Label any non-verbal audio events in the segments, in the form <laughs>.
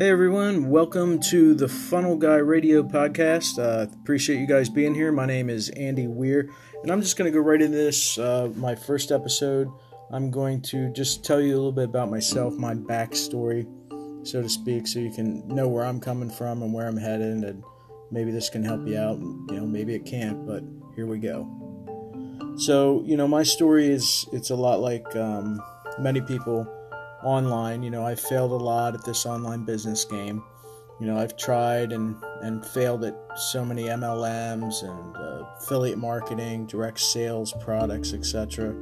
Hey everyone, welcome to the Funnel Guy Radio Podcast. Uh, appreciate you guys being here. My name is Andy Weir, and I'm just going to go right into this. Uh, my first episode, I'm going to just tell you a little bit about myself, my backstory, so to speak, so you can know where I'm coming from and where I'm headed, and maybe this can help you out. You know, maybe it can't, but here we go. So, you know, my story is it's a lot like um, many people online. You know, I failed a lot at this online business game. You know, I've tried and, and failed at so many MLMs and uh, affiliate marketing, direct sales, products, etc.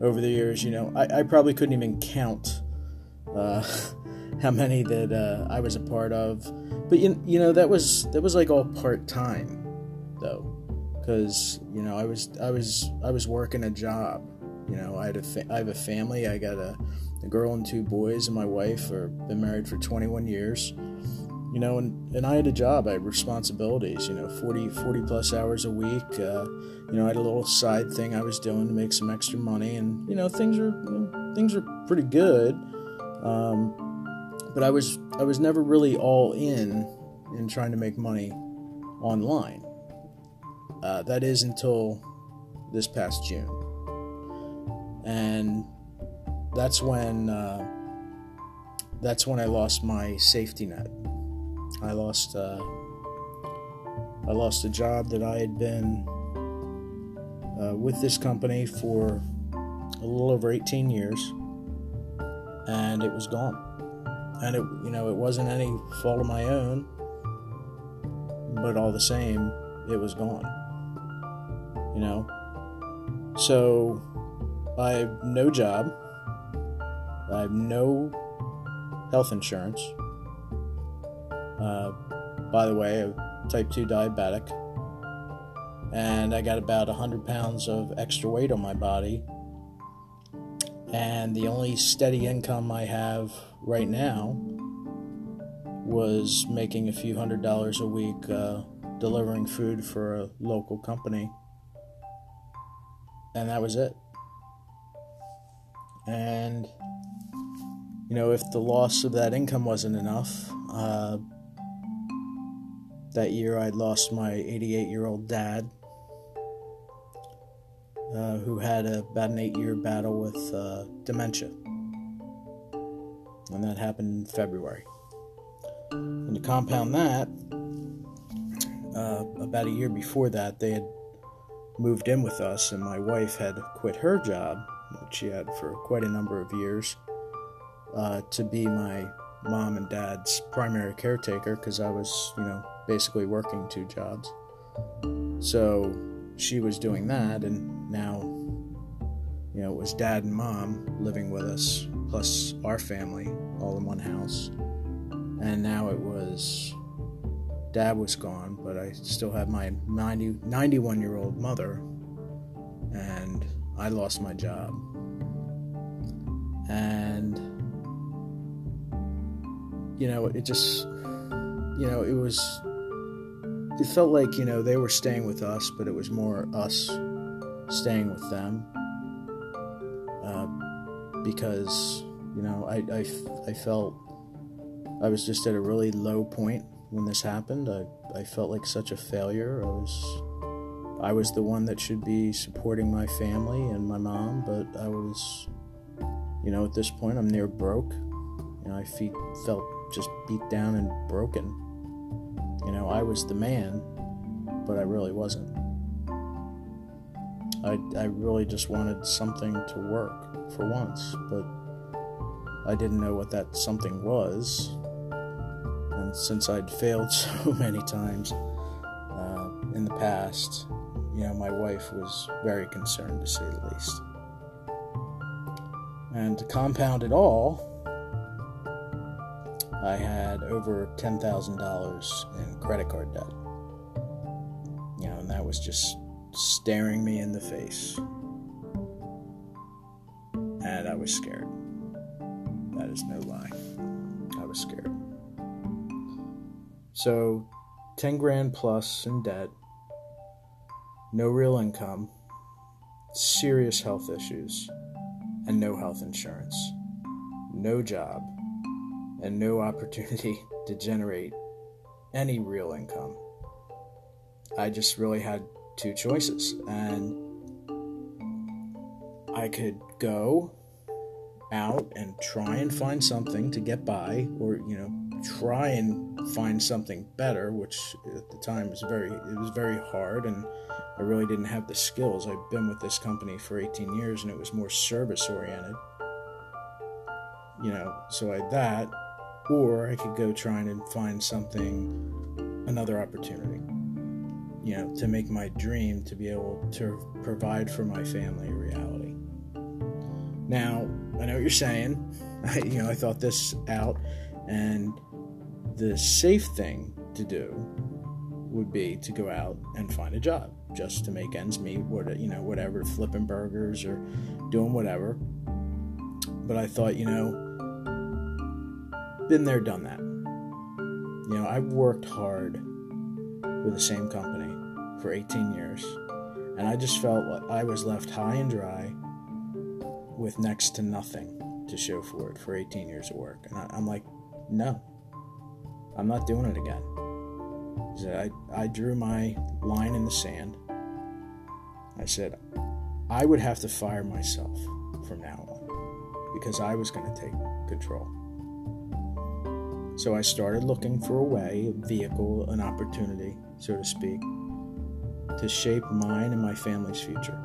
over the years. You know, I, I probably couldn't even count uh, <laughs> how many that uh, I was a part of. But you, you know, that was that was like all part time, though, because you know I was I was I was working a job. You know, I had a fa- I have a family. I got a a girl and two boys, and my wife are been married for 21 years. You know, and, and I had a job, I had responsibilities, you know, 40, 40 plus hours a week. Uh, you know, I had a little side thing I was doing to make some extra money, and, you know, things were, you know, things were pretty good. Um, but I was, I was never really all in in trying to make money online. Uh, that is until this past June. And that's when uh, that's when I lost my safety net. I lost uh, I lost a job that I had been uh, with this company for a little over 18 years, and it was gone. And it you know it wasn't any fault of my own, but all the same, it was gone. You know, so I have no job. I have no health insurance. Uh, by the way, I'm type 2 diabetic. And I got about 100 pounds of extra weight on my body. And the only steady income I have right now was making a few hundred dollars a week uh, delivering food for a local company. And that was it. And you know, if the loss of that income wasn't enough, uh, that year I'd lost my 88 year old dad, uh, who had a, about an eight year battle with uh, dementia. And that happened in February. And to compound that, uh, about a year before that, they had moved in with us, and my wife had quit her job, which she had for quite a number of years uh, to be my mom and dad's primary caretaker because I was, you know, basically working two jobs. So she was doing that, and now, you know, it was dad and mom living with us, plus our family, all in one house. And now it was dad was gone, but I still had my 90, 91 year old mother, and I lost my job. And you know, it just, you know, it was, it felt like, you know, they were staying with us, but it was more us staying with them. Uh, because, you know, I, I, I felt I was just at a really low point when this happened. I, I felt like such a failure. I was, I was the one that should be supporting my family and my mom, but I was, you know, at this point, I'm near broke. You know, I fe- felt just beat down and broken. You know, I was the man, but I really wasn't. I, I really just wanted something to work for once, but I didn't know what that something was. And since I'd failed <laughs> so many times uh, in the past, you know, my wife was very concerned to say the least. And to compound it all, I had over $10,000 in credit card debt. You know, and that was just staring me in the face. And I was scared. That is no lie. I was scared. So, 10 grand plus in debt, no real income, serious health issues, and no health insurance, no job and no opportunity <laughs> to generate any real income. I just really had two choices, and I could go out and try and find something to get by, or you know, try and find something better, which at the time was very it was very hard, and I really didn't have the skills. I've been with this company for 18 years, and it was more service oriented. You know, so I had that, or I could go trying and find something, another opportunity. You know, to make my dream to be able to provide for my family a reality. Now, I know what you're saying. <laughs> I, you know, I thought this out, and the safe thing to do would be to go out and find a job just to make ends meet. What you know, whatever, flipping burgers or doing whatever. But I thought, you know, been there, done that. You know, I've worked hard with the same company for 18 years, and I just felt like I was left high and dry with next to nothing to show for it for 18 years of work. And I, am like, no, I'm not doing it again. I, I drew my line in the sand. I said, I would have to fire myself from now on because I was going to take control. So I started looking for a way, a vehicle, an opportunity, so to speak, to shape mine and my family's future.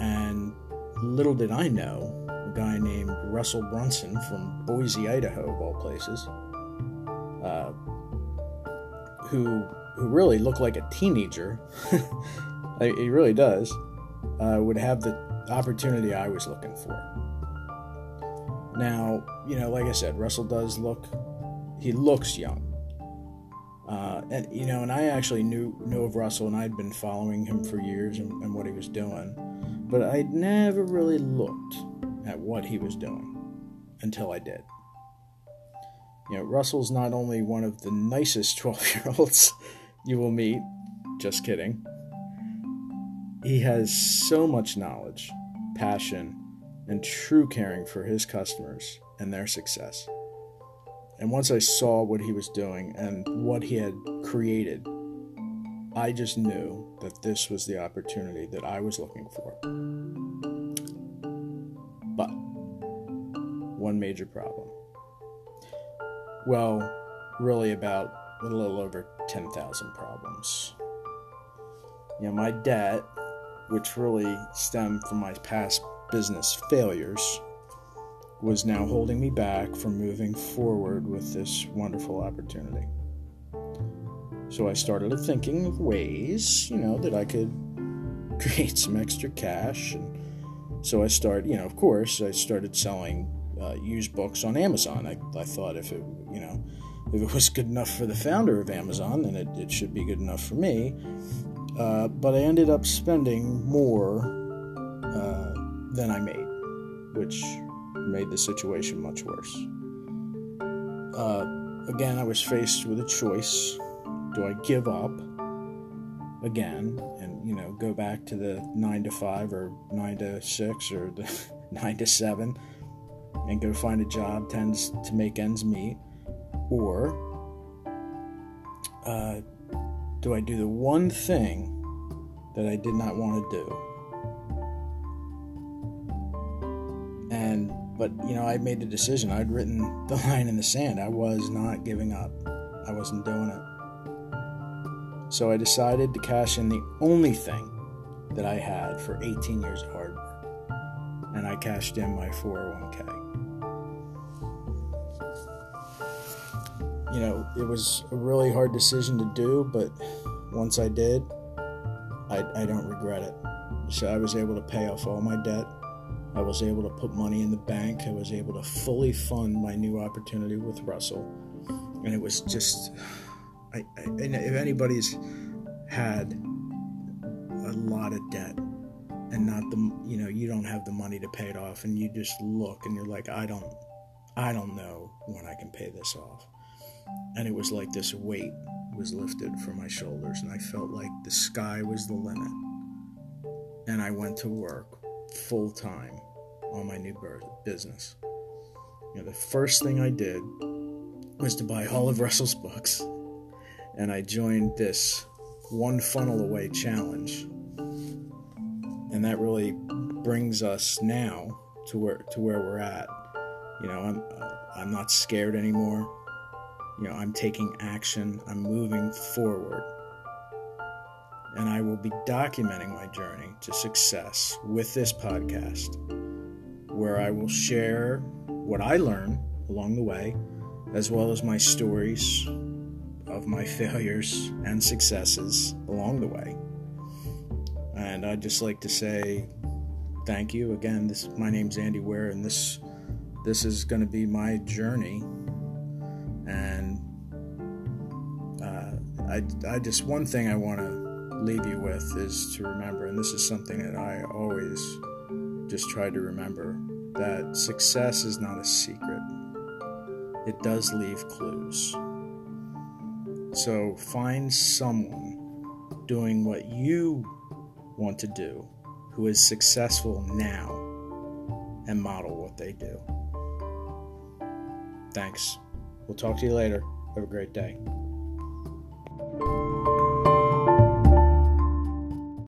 And little did I know, a guy named Russell Brunson from Boise, Idaho, of all places, uh, who who really looked like a teenager, <laughs> he really does, uh, would have the opportunity I was looking for. Now, you know, like I said, Russell does look, he looks young. Uh, and you know, and I actually knew knew of Russell, and I'd been following him for years and, and what he was doing, but I'd never really looked at what he was doing until I did. You know, Russell's not only one of the nicest <laughs> 12 year olds you will meet, just kidding, he has so much knowledge, passion, and true caring for his customers and their success. And once I saw what he was doing and what he had created, I just knew that this was the opportunity that I was looking for. But one major problem. Well, really about a little over 10,000 problems. You know, my debt, which really stemmed from my past business failures was now holding me back from moving forward with this wonderful opportunity. So I started thinking of ways, you know, that I could <laughs> create some extra cash. And so I started, you know, of course, I started selling uh, used books on Amazon. I, I thought if it, you know, if it was good enough for the founder of Amazon, then it, it should be good enough for me. Uh, but I ended up spending more than I made, which made the situation much worse. Uh, again, I was faced with a choice. Do I give up again and, you know, go back to the 9 to 5 or 9 to 6 or the <laughs> 9 to 7 and go find a job tends to make ends meet? Or uh, do I do the one thing that I did not want to do? But you know, I made the decision. I'd written the <laughs> line in the sand. I was not giving up. I wasn't doing it. So I decided to cash in the only thing that I had for 18 years of hard work. And I cashed in my 401k. You know, it was a really hard decision to do, but once I did, I, I don't regret it. So I was able to pay off all my debt I was able to put money in the bank. I was able to fully fund my new opportunity with Russell. And it was just, I, I, if anybody's had a lot of debt and not the, you know, you don't have the money to pay it off and you just look and you're like, I don't, I don't know when I can pay this off. And it was like this weight was lifted from my shoulders and I felt like the sky was the limit. And I went to work full time on my new business. you know, the first thing I did was to buy all of Russell's books, and I joined this one funnel away challenge, and that really brings us now to where to where we're at. You know, I'm I'm not scared anymore. You know, I'm taking action. I'm moving forward. And I will be documenting my journey to success with this podcast, where I will share what I learn along the way, as well as my stories of my failures and successes along the way. And I'd just like to say thank you again. This my name's Andy Ware, and this this is going to be my journey. And uh, I I just one thing I want to leave you with is to remember, and this is something that I always just try to remember that success is not a secret. It does leave clues. So find someone doing what you want to do who is successful now and model what they do. Thanks. We'll talk to you later. Have a great day.